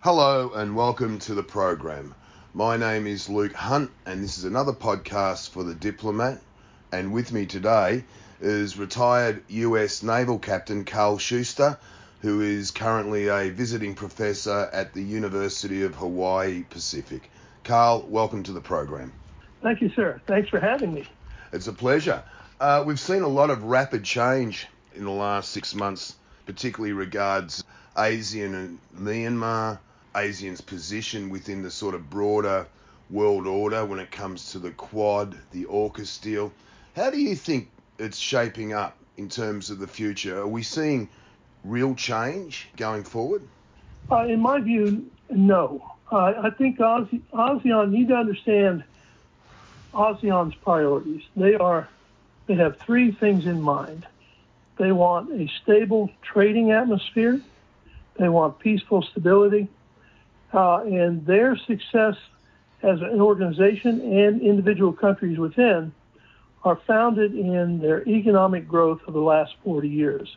Hello and welcome to the program. My name is Luke Hunt, and this is another podcast for The Diplomat. And with me today is retired US Naval Captain Carl Schuster, who is currently a visiting professor at the University of Hawaii Pacific. Carl, welcome to the program. Thank you, sir. Thanks for having me. It's a pleasure. Uh, we've seen a lot of rapid change in the last six months, particularly regards ASEAN and Myanmar, ASEAN's position within the sort of broader world order when it comes to the Quad, the AUKUS deal. How do you think it's shaping up in terms of the future? Are we seeing real change going forward? Uh, in my view, no. Uh, I think ASEAN need to understand ASEAN's priorities. They are they have three things in mind. They want a stable trading atmosphere. They want peaceful stability, uh, and their success as an organization and individual countries within are founded in their economic growth of the last 40 years.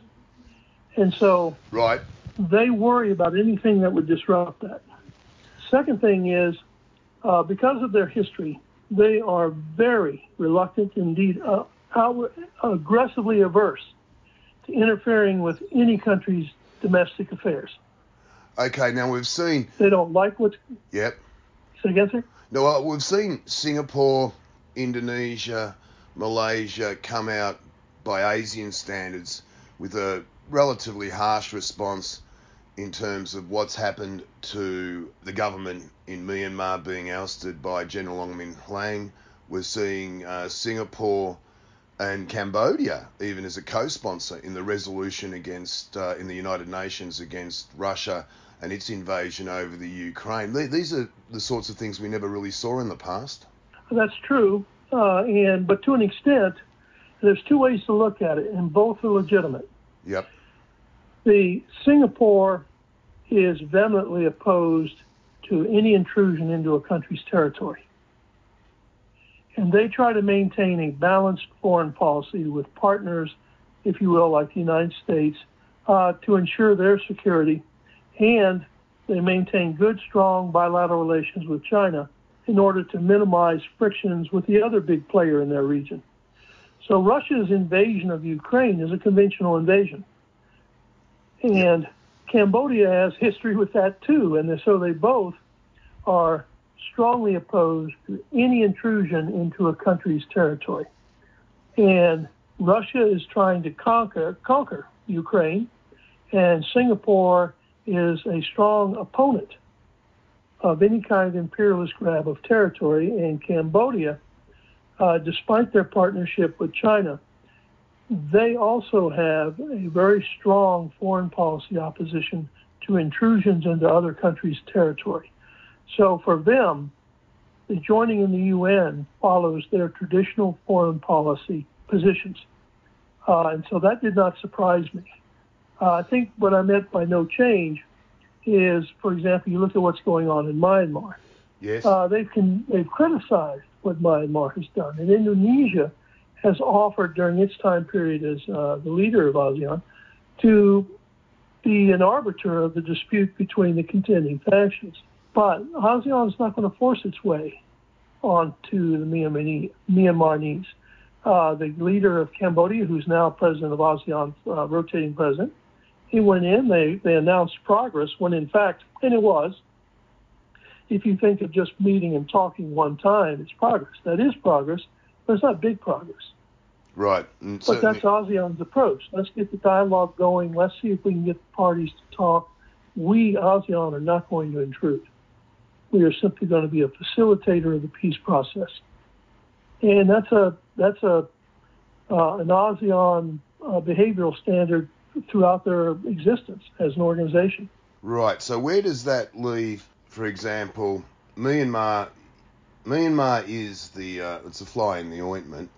And so right. they worry about anything that would disrupt that. Second thing is, uh, because of their history, they are very reluctant, indeed, uh, aggressively averse to interfering with any country's domestic affairs. Okay, now we've seen. They don't like what's. Yep. Say again, sir? No, well, we've seen Singapore, Indonesia, Malaysia come out by Asian standards with a relatively harsh response in terms of what's happened to the government in Myanmar being ousted by General Aung Min Hlaing. We're seeing uh, Singapore and Cambodia even as a co-sponsor in the resolution against uh, in the United Nations against Russia and its invasion over the Ukraine. These are the sorts of things we never really saw in the past. That's true, uh, and but to an extent, there's two ways to look at it, and both are legitimate. Yep. The Singapore is vehemently opposed to any intrusion into a country's territory and they try to maintain a balanced foreign policy with partners, if you will, like the United States, uh, to ensure their security, and they maintain good, strong bilateral relations with China in order to minimize frictions with the other big player in their region. So Russia's invasion of Ukraine is a conventional invasion. And Cambodia has history with that too, and so they both are strongly opposed to any intrusion into a country's territory. And Russia is trying to conquer conquer Ukraine, and Singapore is a strong opponent of any kind of imperialist grab of territory. And Cambodia, uh, despite their partnership with China, they also have a very strong foreign policy opposition to intrusions into other countries' territory. So for them, the joining in the UN follows their traditional foreign policy positions. Uh, and so that did not surprise me. Uh, I think what I meant by no change is, for example, you look at what's going on in Myanmar. Yes. Uh, they've, con- they've criticized what Myanmar has done. And Indonesia has offered during its time period as uh, the leader of ASEAN to be an arbiter of the dispute between the contending factions. But ASEAN is not going to force its way onto the Myanmarese. Uh, the leader of Cambodia, who's now president of ASEAN, uh, rotating president, he went in, they, they announced progress when in fact, and it was, if you think of just meeting and talking one time, it's progress. That is progress, but it's not big progress. Right. And but that's ASEAN's approach. Let's get the dialogue going. Let's see if we can get the parties to talk. We, ASEAN, are not going to intrude. We are simply going to be a facilitator of the peace process, and that's a that's a uh, an ASEAN uh, behavioral standard throughout their existence as an organization. Right. So where does that leave, for example, Myanmar? Myanmar is the uh, it's a fly in the ointment.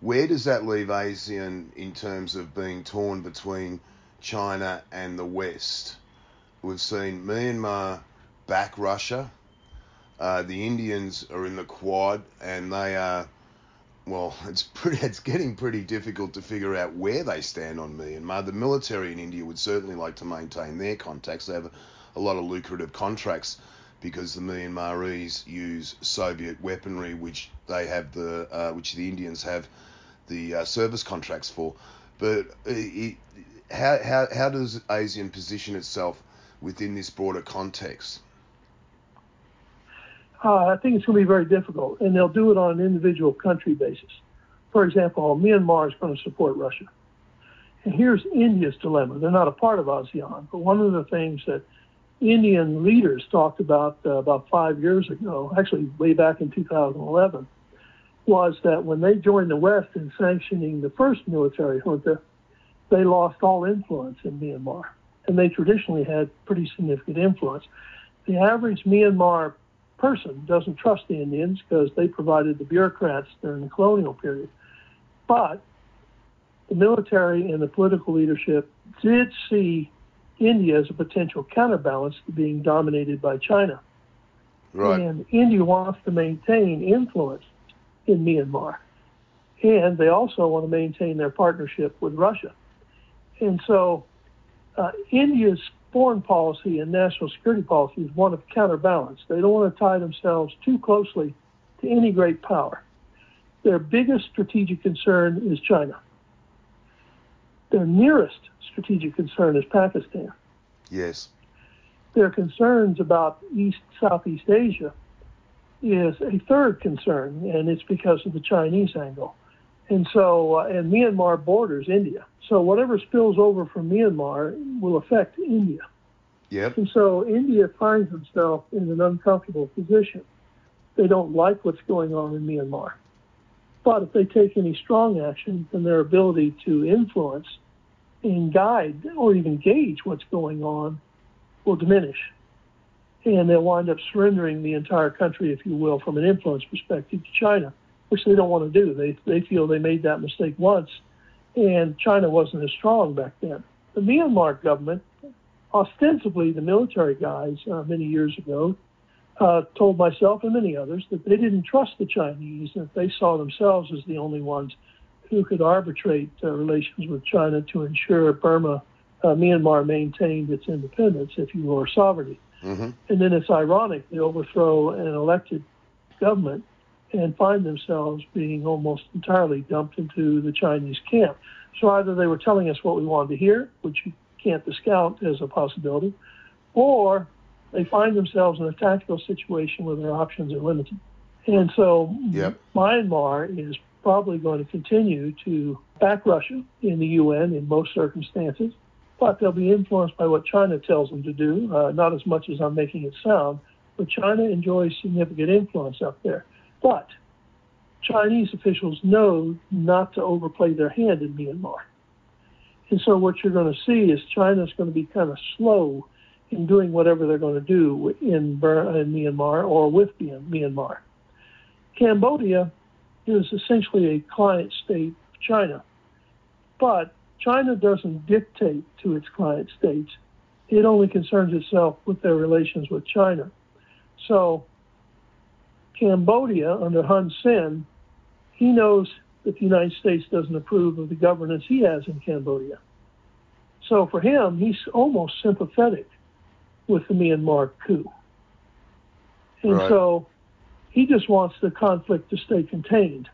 Where does that leave ASEAN in terms of being torn between China and the West? We've seen Myanmar back Russia uh, the Indians are in the Quad, and they are. Well, it's pretty. It's getting pretty difficult to figure out where they stand on Myanmar. The military in India would certainly like to maintain their contacts. They have a lot of lucrative contracts because the Myanmarese use Soviet weaponry, which they have the uh, which the Indians have the uh, service contracts for. But it, how, how how does ASEAN position itself within this broader context? Uh, I think it's going to be very difficult, and they'll do it on an individual country basis. For example, Myanmar is going to support Russia. And here's India's dilemma. They're not a part of ASEAN, but one of the things that Indian leaders talked about uh, about five years ago, actually way back in 2011, was that when they joined the West in sanctioning the first military junta, they lost all influence in Myanmar. And they traditionally had pretty significant influence. The average Myanmar person doesn't trust the Indians because they provided the bureaucrats during the colonial period. But the military and the political leadership did see India as a potential counterbalance to being dominated by China. Right. And India wants to maintain influence in Myanmar. And they also want to maintain their partnership with Russia. And so uh, India's foreign policy and national security policy is one of counterbalance. They don't want to tie themselves too closely to any great power. Their biggest strategic concern is China. Their nearest strategic concern is Pakistan. Yes. Their concerns about East Southeast Asia is a third concern, and it's because of the Chinese angle. And so, uh, and Myanmar borders India. So whatever spills over from Myanmar will affect India. Yep. And so India finds itself in an uncomfortable position. They don't like what's going on in Myanmar. But if they take any strong action, then their ability to influence and guide or even gauge what's going on will diminish. And they'll wind up surrendering the entire country, if you will, from an influence perspective to China, which they don't want to do. They, they feel they made that mistake once, and China wasn't as strong back then. The Myanmar government, ostensibly the military guys uh, many years ago, uh, told myself and many others that they didn't trust the Chinese, and that they saw themselves as the only ones who could arbitrate uh, relations with China to ensure Burma, uh, Myanmar maintained its independence, if you will, or sovereignty. Mm-hmm. And then it's ironic they overthrow an elected government and find themselves being almost entirely dumped into the Chinese camp. So either they were telling us what we wanted to hear, which you can't discount as a possibility, or they find themselves in a tactical situation where their options are limited. And so Yep. Myanmar is probably going to continue to back Russia in the UN in most circumstances, but they'll be influenced by what China tells them to do, uh, not as much as I'm making it sound, but China enjoys significant influence up there. But Chinese officials know not to overplay their hand in Myanmar. And so what you're going to see is China's going to be kind of slow in doing whatever they're going to do in, Bur- in Myanmar or with Myanmar. Cambodia is essentially a client state of China, but China doesn't dictate to its client states. It only concerns itself with their relations with China. So Cambodia under Hun Sen, he knows that the United States doesn't approve of the governance he has in Cambodia. So for him, he's almost sympathetic with the Myanmar coup. And Right. so he just wants the conflict to stay contained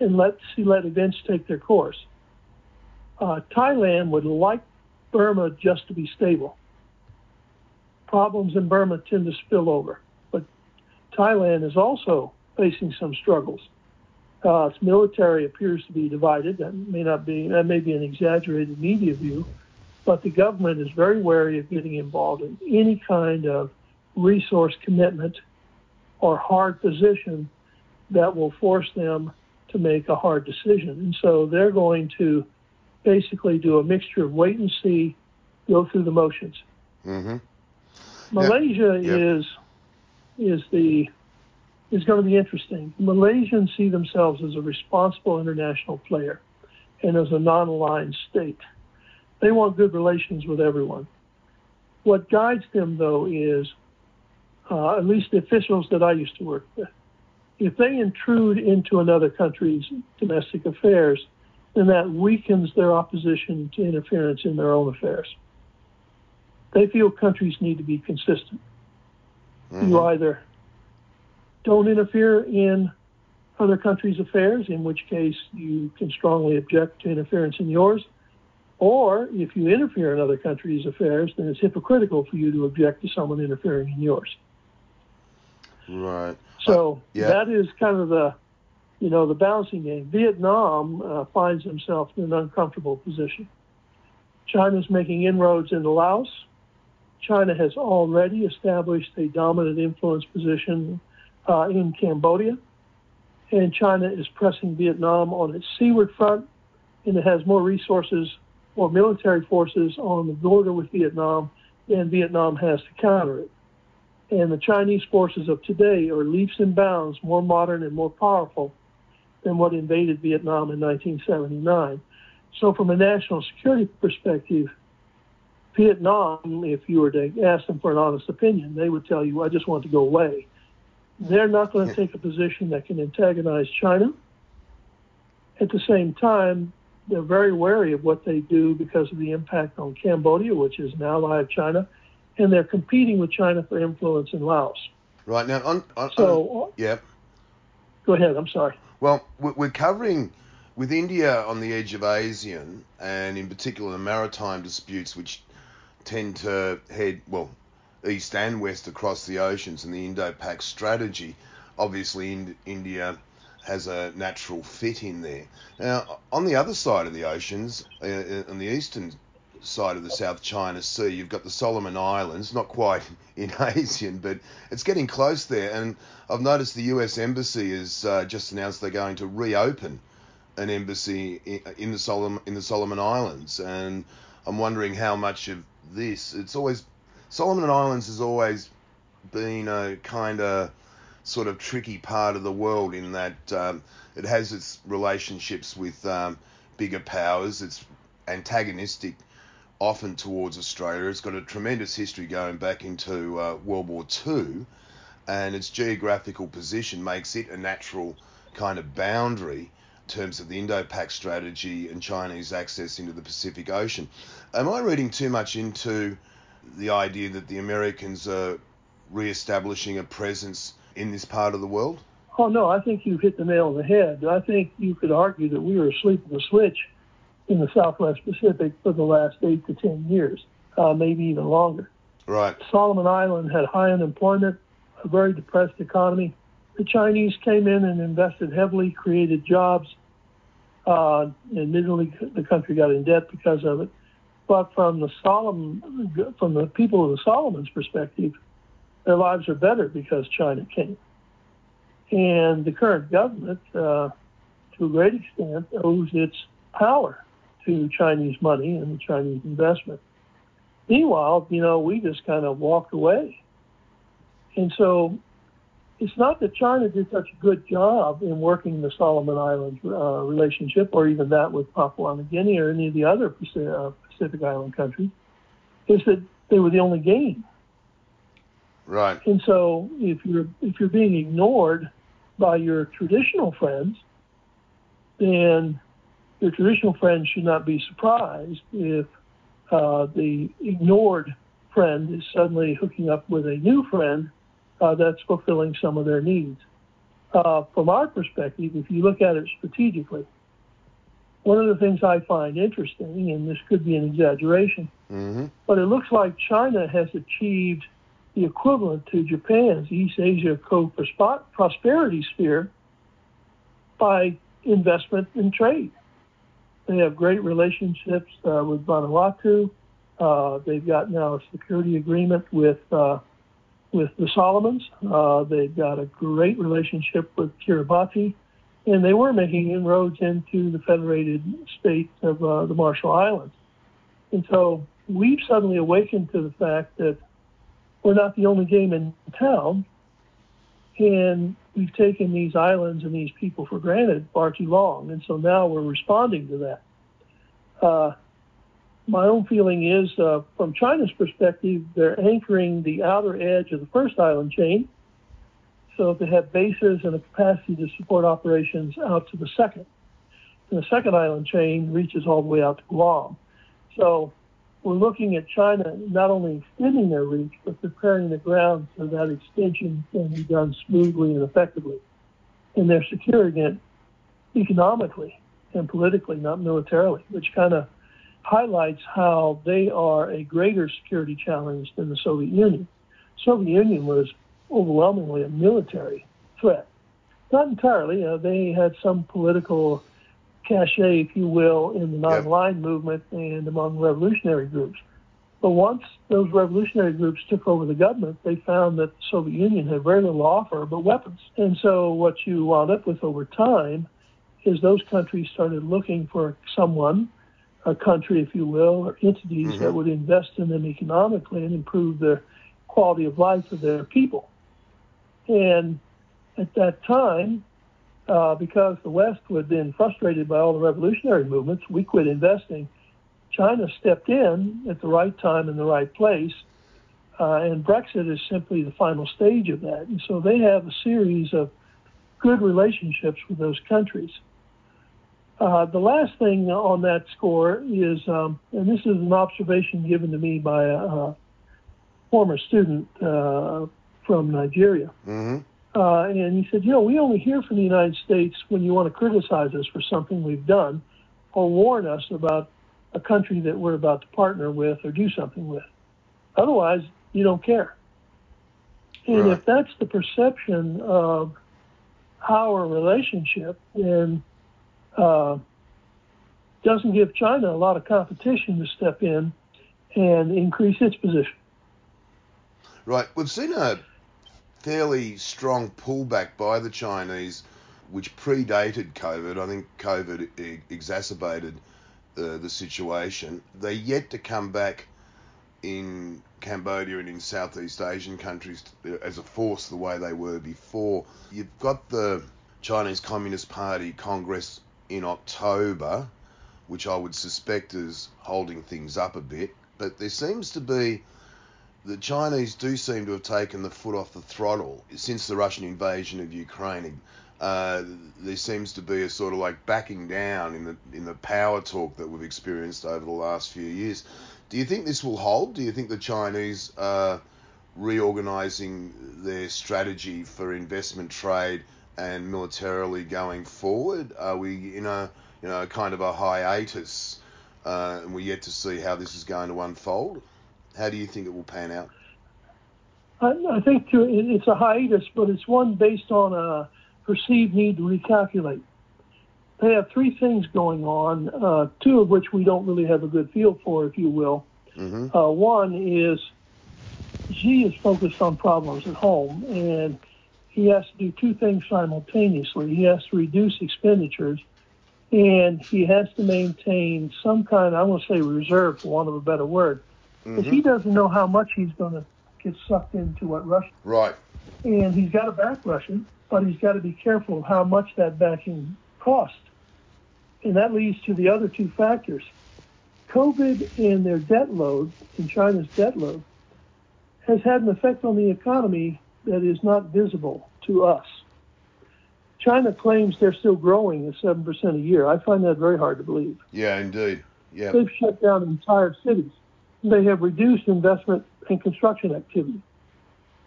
and let let events take their course. Uh, Thailand would like Burma just to be stable. Problems in Burma tend to spill over, Thailand is also facing some struggles. Uh, its military appears to be divided. That may not be that may be an exaggerated media view, but the government is very wary of getting involved in any kind of resource commitment or hard position that will force them to make a hard decision. And so they're going to basically do a mixture of wait and see, go through the motions. Mm-hmm. Malaysia Yep. is is the is going to be interesting. Malaysians see themselves as a responsible international player and as a non-aligned state. They want good relations with everyone. What guides them, though, is uh, at least the officials that I used to work with. If they intrude into another country's domestic affairs, then that weakens their opposition to interference in their own affairs. they feel countries need to be consistent. Mhm. You either don't interfere in other countries' affairs, in which case you can strongly object to interference in yours, or if you interfere in other countries' affairs, then it's hypocritical for you to object to someone interfering in yours. Right. So yeah. that is kind of the, you know, the balancing game. Vietnam uh, finds himself in an uncomfortable position. China's making inroads into Laos. China has already established a dominant influence position uh, in Cambodia, and China is pressing Vietnam on its seaward front, and it has more resources, more military forces on the border with Vietnam than Vietnam has to counter it. And the Chinese forces of today are leaps and bounds more modern and more powerful than what invaded Vietnam in 1979. So, from a national security perspective, Vietnam, if you were to ask them for an honest opinion, they would tell you, I just want to go away. They're not going to take a position that can antagonize China. At the same time, they're very wary of what they do because of the impact on Cambodia, which is an ally of China, and they're competing with China for influence in Laos. Right now, on, on, So, on yeah. go ahead. I'm sorry. Well, we- we're covering with India on the edge of ASEAN, and in particular the maritime disputes, which tend to head well east and west across the oceans, and the Indo-Pac strategy. Obviously, in, India has a natural fit in there. Now, on the other side of the oceans, uh, uh, on the eastern side of the South China Sea, you've got the Solomon Islands, not quite in ASEAN, but it's getting close there. And I've noticed the US Embassy has uh, just announced they're going to reopen an embassy in, in the Solomon in the Solomon Islands, and I'm wondering how much of this. It's always Solomon Islands has always been a kind of sort of tricky part of the world in that um, it has its relationships with um, bigger powers. It's antagonistic often towards Australia. It's got a tremendous history going back into uh, World War II, and its geographical position makes it a natural kind of boundary terms of the Indo-Pac strategy and Chinese access into the Pacific Ocean. Am I reading too much into the idea that the Americans are re-establishing a presence in this part of the world? Oh no, I think you've hit the nail on the head. I think you could argue that we were asleep at the switch in the Southwest Pacific for the last eight to ten years, uh, maybe even longer. Right. Solomon Island had high unemployment, a very depressed economy. The Chinese came in and invested heavily, created jobs. Uh, admittedly, the country got in debt because of it. But from the Solomon, from the people of the Solomons' perspective, their lives are better because China came. And the current government, uh, to a great extent, owes its power to Chinese money and Chinese investment. Meanwhile, you know, we just kind of walked away. And so it's not that China did such a good job in working the Solomon Islands uh, relationship or even that with Papua New Guinea or any of the other Pacific, uh, Island countries. It's that they were the only game. Right. And so if you're if you're being ignored by your traditional friends, then your traditional friends should not be surprised if uh, the ignored friend is suddenly hooking up with a new friend uh, that's fulfilling some of their needs. Uh, from our perspective, if you look at it strategically, one of the things I find interesting, and this could be an exaggeration, Mm-hmm. but it looks like China has achieved the equivalent to Japan's East Asia co-prosperity sphere by investment and trade. They have great relationships uh, with Vanuatu. Uh, they've got now a security agreement with uh, with the Solomons. Uh, they've got a great relationship with Kiribati, and they were making inroads into the federated states of uh, the Marshall Islands. And so we've suddenly awakened to the fact that we're not the only game in town, and we've taken these islands and these people for granted far too long. And so now we're responding to that. Uh, my own feeling is, uh, from China's perspective, they're anchoring the outer edge of the first island chain. So they have bases and a capacity to support operations out to the second. And the second island chain reaches all the way out to Guam. So we're looking at China not only extending their reach, but preparing the ground so that extension can be done smoothly and effectively. And they're securing it economically and politically, not militarily, which kind of highlights how they are a greater security challenge than the Soviet Union. Soviet Union was overwhelmingly a military threat. Not entirely. Uh, they had some political cachet, if you will, in the non-aligned yep. movement and among revolutionary groups. But once those revolutionary groups took over the government, they found that the Soviet Union had very little to offer but weapons. And so what you wound up with over time is those countries started looking for someone, a country, if you will, or entities mm-hmm. that would invest in them economically and improve the quality of life of their people. And at that time, uh, because the West had been frustrated by all the revolutionary movements, we quit investing. China stepped in at the right time in the right place, uh, and Brexit is simply the final stage of that. And so they have a series of good relationships with those countries. Uh, the last thing on that score is, um, and this is an observation given to me by a, a former student uh, from Nigeria. Mm-hmm. Uh, and he said, you know, we only hear from the United States when you want to criticize us for something we've done or warn us about a country that we're about to partner with or do something with. Otherwise, you don't care. And right. if that's the perception of our relationship, then uh, doesn't give China a lot of competition to step in and increase its position. Right. We've seen a fairly strong pullback by the Chinese, which predated COVID. I think COVID exacerbated uh, the situation. They're yet to come back in Cambodia and in Southeast Asian countries as a force the way they were before. You've got the Chinese Communist Party Congress in October, which I would suspect is holding things up a bit. But there seems to be the Chinese do seem to have taken the foot off the throttle since the Russian invasion of Ukraine. Uh, there seems to be a sort of like backing down in the in the power talk that we've experienced over the last few years. Do you think this will hold? Do you think the Chinese are reorganizing their strategy for investment trade and militarily going forward? Are we in a you know kind of a hiatus, uh, and we're yet to see how this is going to unfold? How do you think it will pan out? I, I think it's a hiatus, but it's one based on a perceived need to recalculate. They have three things going on, uh, two of which we don't really have a good feel for, if you will. Mm-hmm. Uh, one is Xi is focused on problems at home, and he has to do two things simultaneously. He has to reduce expenditures, and he has to maintain some kind, I want to say reserve, for want of a better word, because mm-hmm. he doesn't know how much he's going to get sucked into what Russia. Right. And he's got to back Russia, but he's got to be careful of how much that backing costs. And that leads to the other two factors. COVID and their debt load, in China's debt load, has had an effect on the economy that is not visible to us. China claims they're still growing at 7% a year. I find that very hard to believe. Yeah, indeed. Yeah. They've shut down entire cities they have reduced investment and construction activity.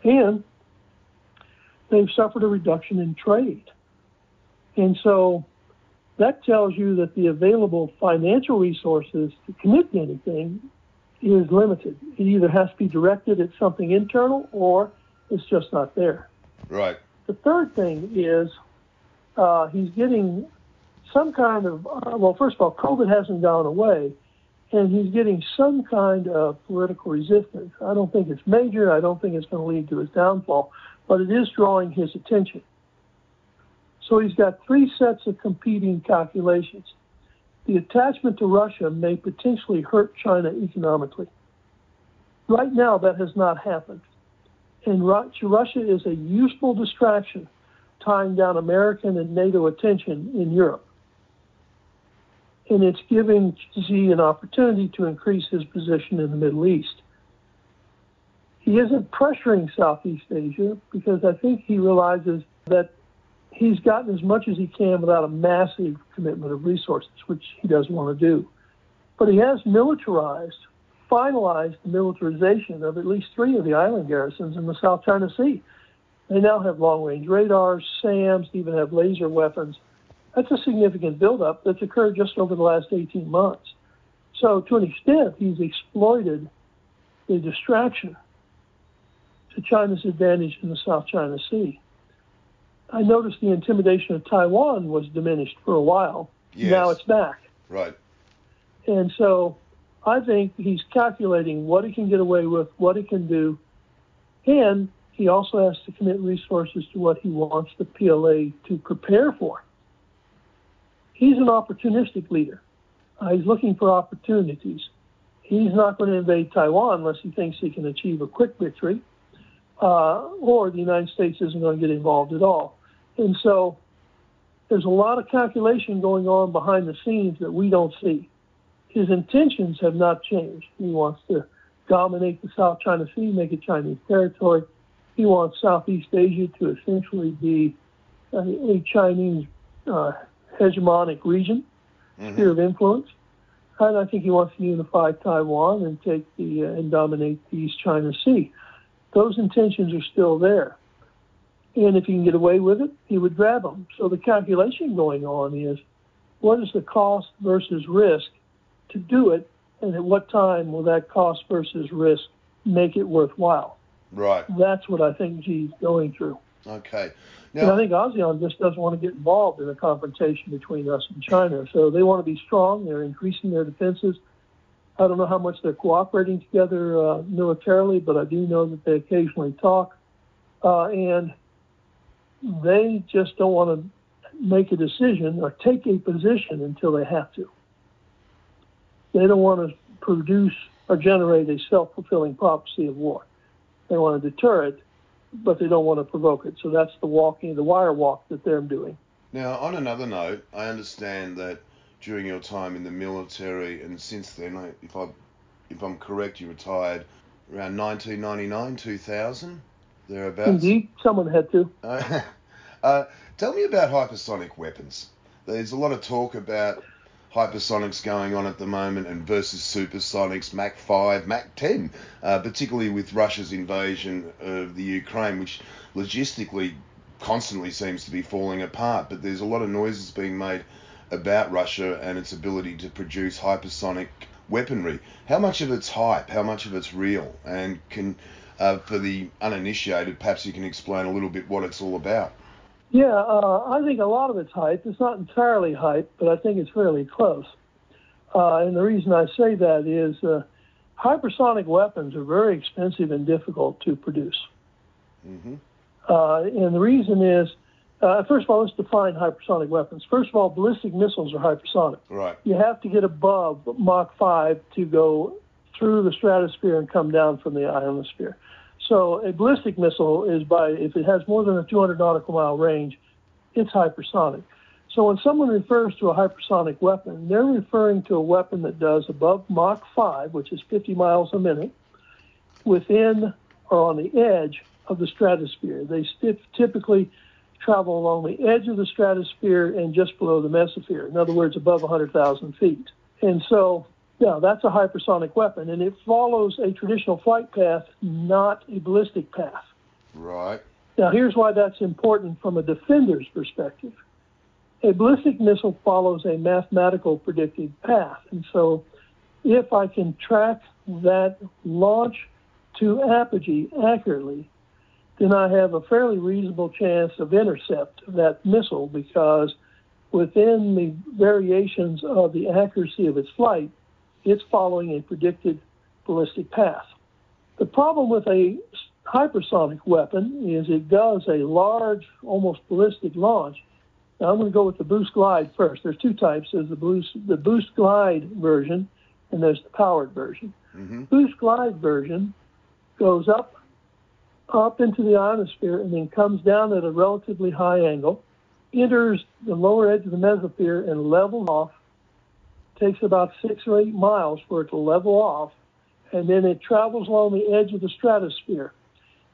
And they've suffered a reduction in trade. And so that tells you that the available financial resources to commit to anything is limited. It either has to be directed at something internal or it's just not there. Right. The third thing is uh, he's getting some kind of, uh, well, first of all, COVID hasn't gone away, and he's getting some kind of political resistance. I don't think it's major. I don't think it's going to lead to his downfall, but it is drawing his attention. So he's got three sets of competing calculations. The attachment to Russia may potentially hurt China economically. Right now, that has not happened. And Russia is a useful distraction tying down American and NATO attention in Europe and it's giving Xi an opportunity to increase his position in the Middle East. He isn't pressuring Southeast Asia because I think he realizes that he's gotten as much as he can without a massive commitment of resources, which he doesn't want to do. But he has militarized finalized the militarization of at least three of the island garrisons in the South China Sea. They now have long range radars, SAMs, even have laser weapons. That's a significant buildup that's occurred just over the last 18 months. So, to an extent, he's exploited the distraction to China's advantage in the South China Sea. I noticed the intimidation of Taiwan was diminished for a while. Yes. Now it's back. Right. And so I think he's calculating what he can get away with, what he can do, and he also has to commit resources to what he wants the PLA to prepare for. He's an opportunistic leader. Uh, he's looking for opportunities. He's not going to invade Taiwan unless he thinks he can achieve a quick victory, uh, or the United States isn't going to get involved at all. And so there's a lot of calculation going on behind the scenes that we don't see. His intentions have not changed. He wants to dominate the South China Sea, make it Chinese territory. He wants Southeast Asia to essentially be a, a Chinese uh, hegemonic region, mm-hmm. sphere of influence. And I think he wants to unify Taiwan and take the uh, and dominate the East China Sea. Those intentions are still there. And if he can get away with it, he would grab them. So the calculation going on is what is the cost versus risk to do it, and at what time will that cost versus risk make it worthwhile? Right. That's what I think Xi's going through. Okay. Now, and I think ASEAN just doesn't want to get involved in a confrontation between us and China. So they want to be strong. They're increasing their defenses. I don't know how much they're cooperating together uh, militarily, but I do know that they occasionally talk. Uh, and they just don't want to make a decision or take a position until they have to. They don't want to produce or generate a self fulfilling prophecy of war. They want to deter it, but they don't want to provoke it. So that's the walking, the wire walk that they're doing. Now, on another note, I understand that during your time in the military and since then, if I if I'm correct, you retired around 1999, 2000, thereabouts. Indeed, someone had to. uh, tell me about hypersonic weapons. There's a lot of talk about hypersonics going on at the moment and versus supersonics, Mach 5, Mach 10, uh, particularly with Russia's invasion of the Ukraine, which logistically constantly seems to be falling apart. But there's a lot of noises being made about Russia and its ability to produce hypersonic weaponry. How much of it's hype? How much of it's real? And can, uh, for the uninitiated, perhaps you can explain a little bit what it's all about. Yeah, uh, I think a lot of it's hype. It's not entirely hype, but I think it's fairly close. Uh, and the reason I say that is uh, hypersonic weapons are very expensive and difficult to produce. Mm-hmm. Uh, and the reason is, uh, first of all, let's define hypersonic weapons. First of all, ballistic missiles are hypersonic. Right. You have to get above Mach 5 to go through the stratosphere and come down from the ionosphere. So a ballistic missile is by, if it has more than a 200 nautical mile range, it's hypersonic. So when someone refers to a hypersonic weapon, they're referring to a weapon that does above Mach 5, which is 50 miles a minute, within or on the edge of the stratosphere. They typically travel along the edge of the stratosphere and just below the mesosphere. In other words, above 100,000 feet. And so yeah, that's a hypersonic weapon, and it follows a traditional flight path, not a ballistic path. Right. Now, here's why that's important from a defender's perspective. A ballistic missile follows a mathematical predicted path, and so if I can track that launch to apogee accurately, then I have a fairly reasonable chance of intercept of that missile because within the variations of the accuracy of its flight, it's following a predicted ballistic path. The problem with a hypersonic weapon is it does a large, almost ballistic launch. Now I'm going to go with the boost glide first. There's two types. There's the boost, the boost glide version, and there's the powered version. Mm-hmm. Boost glide version goes up, up into the ionosphere, and then comes down at a relatively high angle, enters the lower edge of the mesosphere, and levels off takes about six or eight miles for it to level off, and then it travels along the edge of the stratosphere.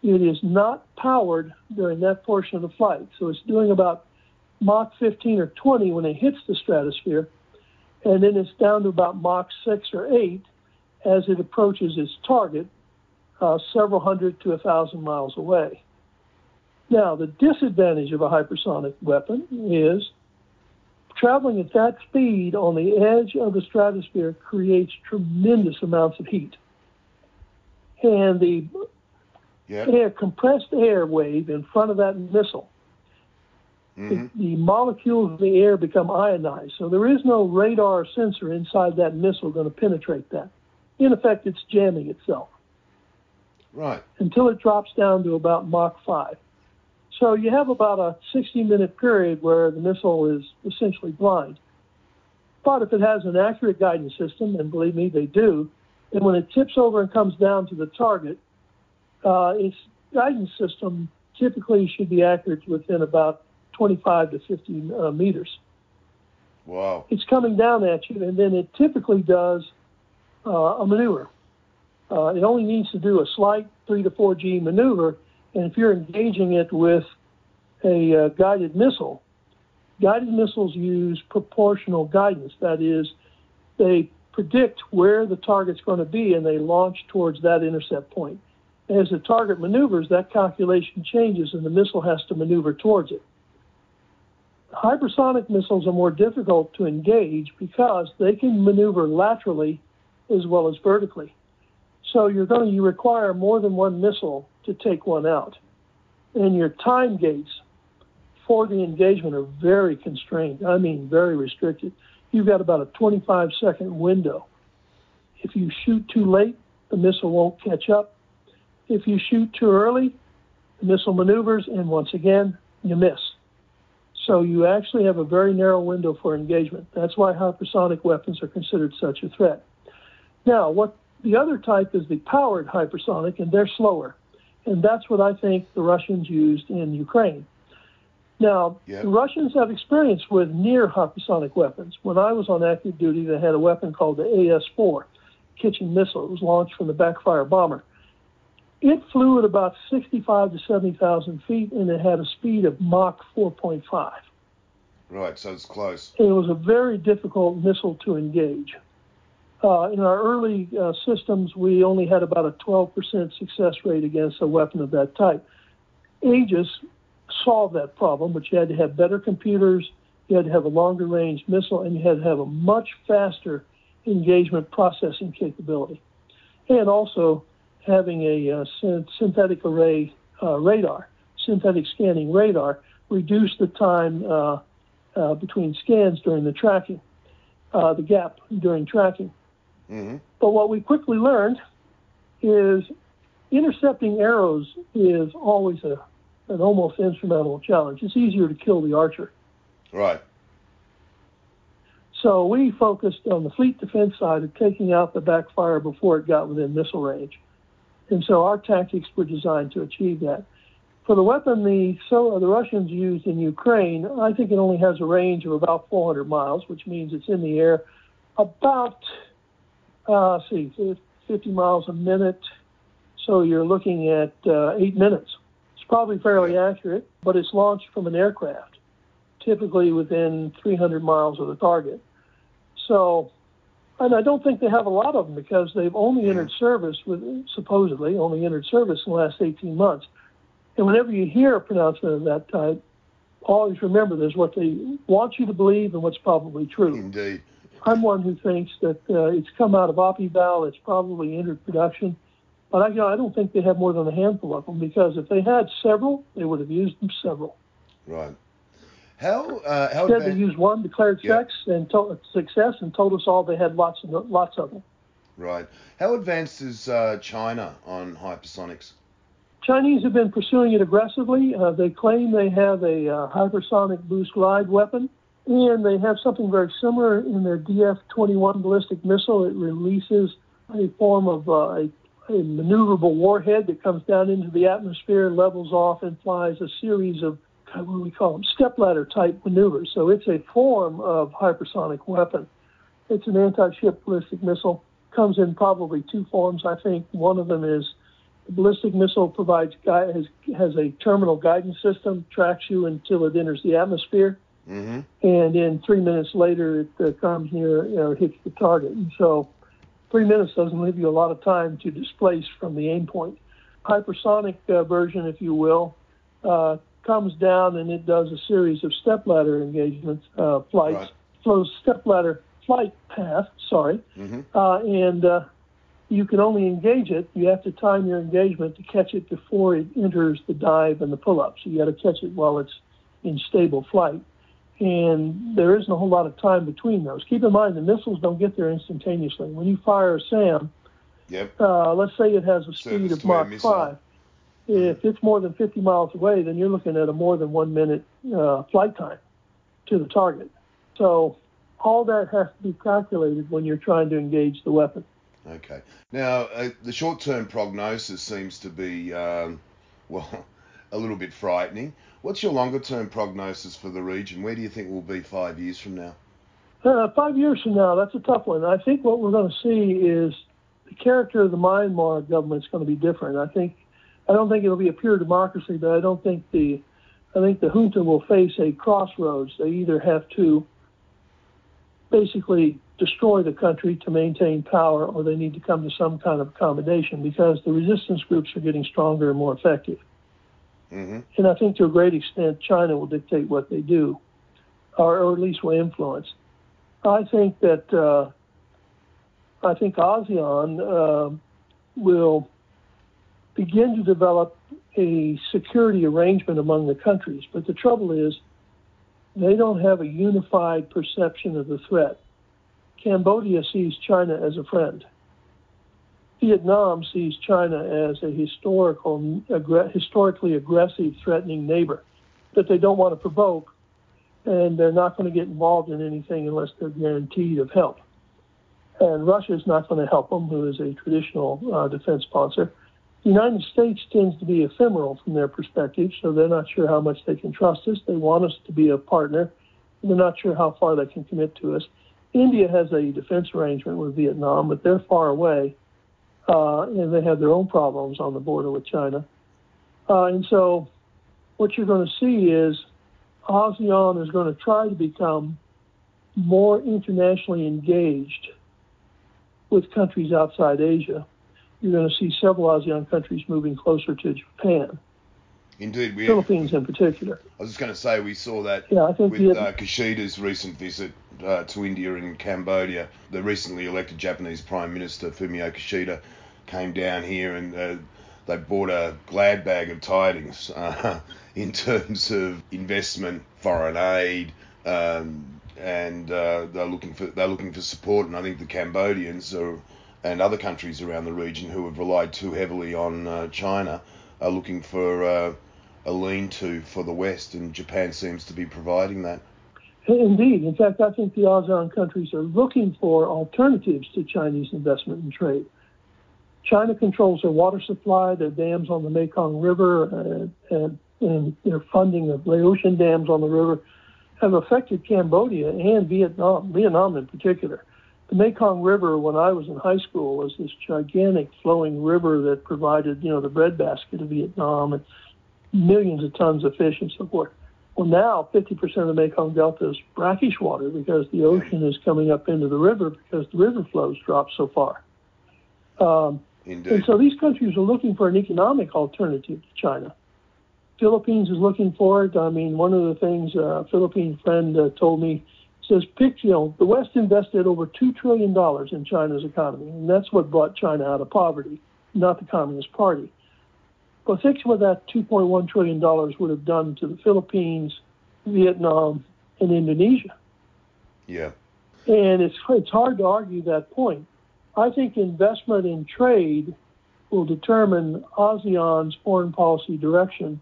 It is not powered during that portion of the flight, so it's doing about Mach 15 or 20 when it hits the stratosphere, and then it's down to about Mach 6 or 8, as it approaches its target uh, several hundred to a thousand miles away. Now, the disadvantage of a hypersonic weapon is traveling at that speed on the edge of the stratosphere creates tremendous amounts of heat. And the Yep. air, compressed air wave in front of that missile, hmm the, the molecules of the air become ionized. So there is no radar sensor inside that missile going to penetrate that. In effect, it's jamming itself Right. until it drops down to about Mach 5. So you have about a 60 minute period where the missile is essentially blind. But if it has an accurate guidance system, and believe me, they do, then when it tips over and comes down to the target, uh, its guidance system typically should be accurate within about 25 to 50 uh, meters. Wow. It's coming down at you, and then it typically does uh, a maneuver. Uh, it only needs to do a slight 3 to 4G maneuver, and if you're engaging it with a uh, guided missile, guided missiles use proportional guidance. That is, they predict where the target's going to be and they launch towards that intercept point. As the target maneuvers, that calculation changes and the missile has to maneuver towards it. Hypersonic missiles are more difficult to engage because they can maneuver laterally as well as vertically. So you're going to you require more than one missile to take one out. And your time gates for the engagement are very constrained. I mean, very restricted. You've got about a 25 second window. If you shoot too late, the missile won't catch up. If you shoot too early, the missile maneuvers, and once again, you miss. So you actually have a very narrow window for engagement. That's why hypersonic weapons are considered such a threat. Now, what the other type is the powered hypersonic, and they're slower. And that's what I think the Russians used in Ukraine. Now, Yep. the Russians have experience with near hypersonic weapons. When I was on active duty, they had a weapon called the AS 4 kitchen missile. It was launched from the backfire bomber. It flew at about 65 to 70,000 feet, and it had a speed of Mach 4.5. Right. So it's close. It was a very difficult missile to engage. Uh, in our early uh, systems, we only had about a 12% success rate against a weapon of that type. Aegis solved that problem, but you had to have better computers, you had to have a longer range missile, and you had to have a much faster engagement processing capability. And also having a uh, syn- synthetic array uh, radar, synthetic scanning radar, reduced the time uh, uh, between scans during the tracking, the gap during tracking. Hmm But what we quickly learned is intercepting arrows is always a, an almost insurmountable challenge. It's easier to kill the archer. Right. So we focused on the fleet defense side of taking out the backfire before it got within missile range. And so our tactics were designed to achieve that. For the weapon the so the Russians used in Ukraine, I think it only has a range of about 400 miles, which means it's in the air about uh, see, 50 miles a minute. So you're looking at uh, eight minutes. It's probably fairly accurate, but it's launched from an aircraft, typically within 300 miles of the target. So, and I don't think they have a lot of them because they've only entered service with supposedly only entered service in the last 18 months. And whenever you hear a pronouncement of that type, always remember there's what they want you to believe and what's probably true. Indeed. I'm one who thinks that uh, it's come out of OpEval, it's probably entered production, but I, you know, I don't think they have more than a handful of them because if they had several, they would have used them several. Right. How uh, how Instead, they used one, declared Yeah. and to- success, and told us all they had lots and lots of them. Right. How advanced is uh, China on hypersonics? Chinese have been pursuing it aggressively. Uh, they claim they have a uh, hypersonic boost glide weapon, and they have something very similar in their DF-21 ballistic missile. It releases a form of uh, a, a maneuverable warhead that comes down into the atmosphere, levels off, and flies a series of what do we call them stepladder type maneuvers. So it's a form of hypersonic weapon. It's an anti-ship ballistic missile. Comes in probably two forms. I think one of them is the ballistic missile provides has, has a terminal guidance system, tracks you until it enters the atmosphere, Mm-hmm. and then three minutes later it uh, comes near, you know, hits the target. And so three minutes doesn't leave you a lot of time to displace from the aim point. Hypersonic uh, version, if you will, uh, comes down and it does a series of stepladder engagements, uh, flights, right. flows stepladder flight path, sorry, mm-hmm. Uh, and uh, you can only engage it. You have to time your engagement to catch it before it enters the dive and the pull-up. So you got to catch it while it's in stable flight. And there isn't a whole lot of time between those. Keep in mind the missiles don't get there instantaneously. When you fire a SAM, yep. uh, let's say it has a speed of Mach 5. Mm-hmm. If it's more than 50 miles away, then you're looking at a more than one minute uh, flight time to the target. So all that has to be calculated when you're trying to engage the weapon. Okay. Now, uh, the short term prognosis seems to be, um, well, a little bit frightening. What's your longer term prognosis for the region? Where do you think we'll be five years from now? Uh, five years from now, that's a tough one. I think what we're going to see is the character of the Myanmar government is going to be different. I think, I don't think it'll be a pure democracy, but I don't think the, I think the junta will face a crossroads. They either have to basically destroy the country to maintain power, or they need to come to some kind of accommodation because the resistance groups are getting stronger and more effective. Mm-hmm. And I think to a great extent, China will dictate what they do, or, or at least will influence. I think that uh, I think ASEAN uh, will begin to develop a security arrangement among the countries, but the trouble is they don't have a unified perception of the threat. Cambodia sees China as a friend. Vietnam sees China as a historical, historically aggressive, threatening neighbor that they don't want to provoke, and they're not going to get involved in anything unless they're guaranteed of help. And Russia is not going to help them, who is a traditional uh, defense sponsor. The United States tends to be ephemeral from their perspective, so they're not sure how much they can trust us. They want us to be a partner. And they're not sure how far they can commit to us. India has a defense arrangement with Vietnam, but they're far away, and they have their own problems on the border with China. Uh, and so, what you're going to see is ASEAN is going to try to become more internationally engaged with countries outside Asia you're going to see several ASEAN countries moving closer to Japan. Indeed, we Philippines in particular. I was just going to say we saw that yeah, I think with uh, Kishida's recent visit uh, to India and Cambodia. The recently elected Japanese Prime Minister Fumio Kishida came down here and uh, they bought a glad bag of tidings uh, in terms of investment, foreign aid, um, and uh, they're looking for they're looking for support. And I think the Cambodians are and other countries around the region who have relied too heavily on uh, China are looking for uh, a lean-to for the West, and Japan seems to be providing that. Indeed. In fact, I think the ASEAN countries are looking for alternatives to Chinese investment and trade. China controls their water supply, their dams on the Mekong River, uh, and, and their funding of Laotian dams on the river have affected Cambodia and Vietnam, Vietnam in particular. The Mekong River, when I was in high school, was this gigantic flowing river that provided, you know, the breadbasket of Vietnam and millions of tons of fish and so forth. Well, now 50% of the Mekong Delta is brackish water because the ocean is coming up into the river because the river flows dropped so far. Um, and so these countries are looking for an economic alternative to China. Philippines is looking for it. I mean, one of the things a Philippine friend uh, told me says, pick, you know, the West invested over $2 trillion in China's economy, and that's what brought China out of poverty, not the Communist Party. But think what that $2.1 trillion would have done to the Philippines, Vietnam, and Indonesia. Yeah. And it's, it's hard to argue that point. I think investment in trade will determine ASEAN's foreign policy direction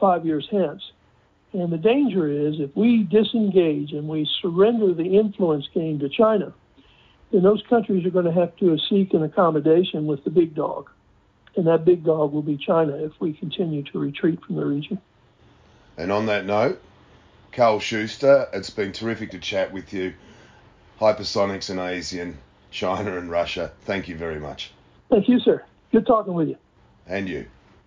five years hence. And the danger is if we disengage and we surrender the influence gained to China, then those countries are going to have to seek an accommodation with the big dog. And that big dog will be China if we continue to retreat from the region. And on that note, Carl Schuster, it's been terrific to chat with you. Hypersonics and ASEAN, China and Russia. Thank you very much. Thank you, sir. Good talking with you. And you.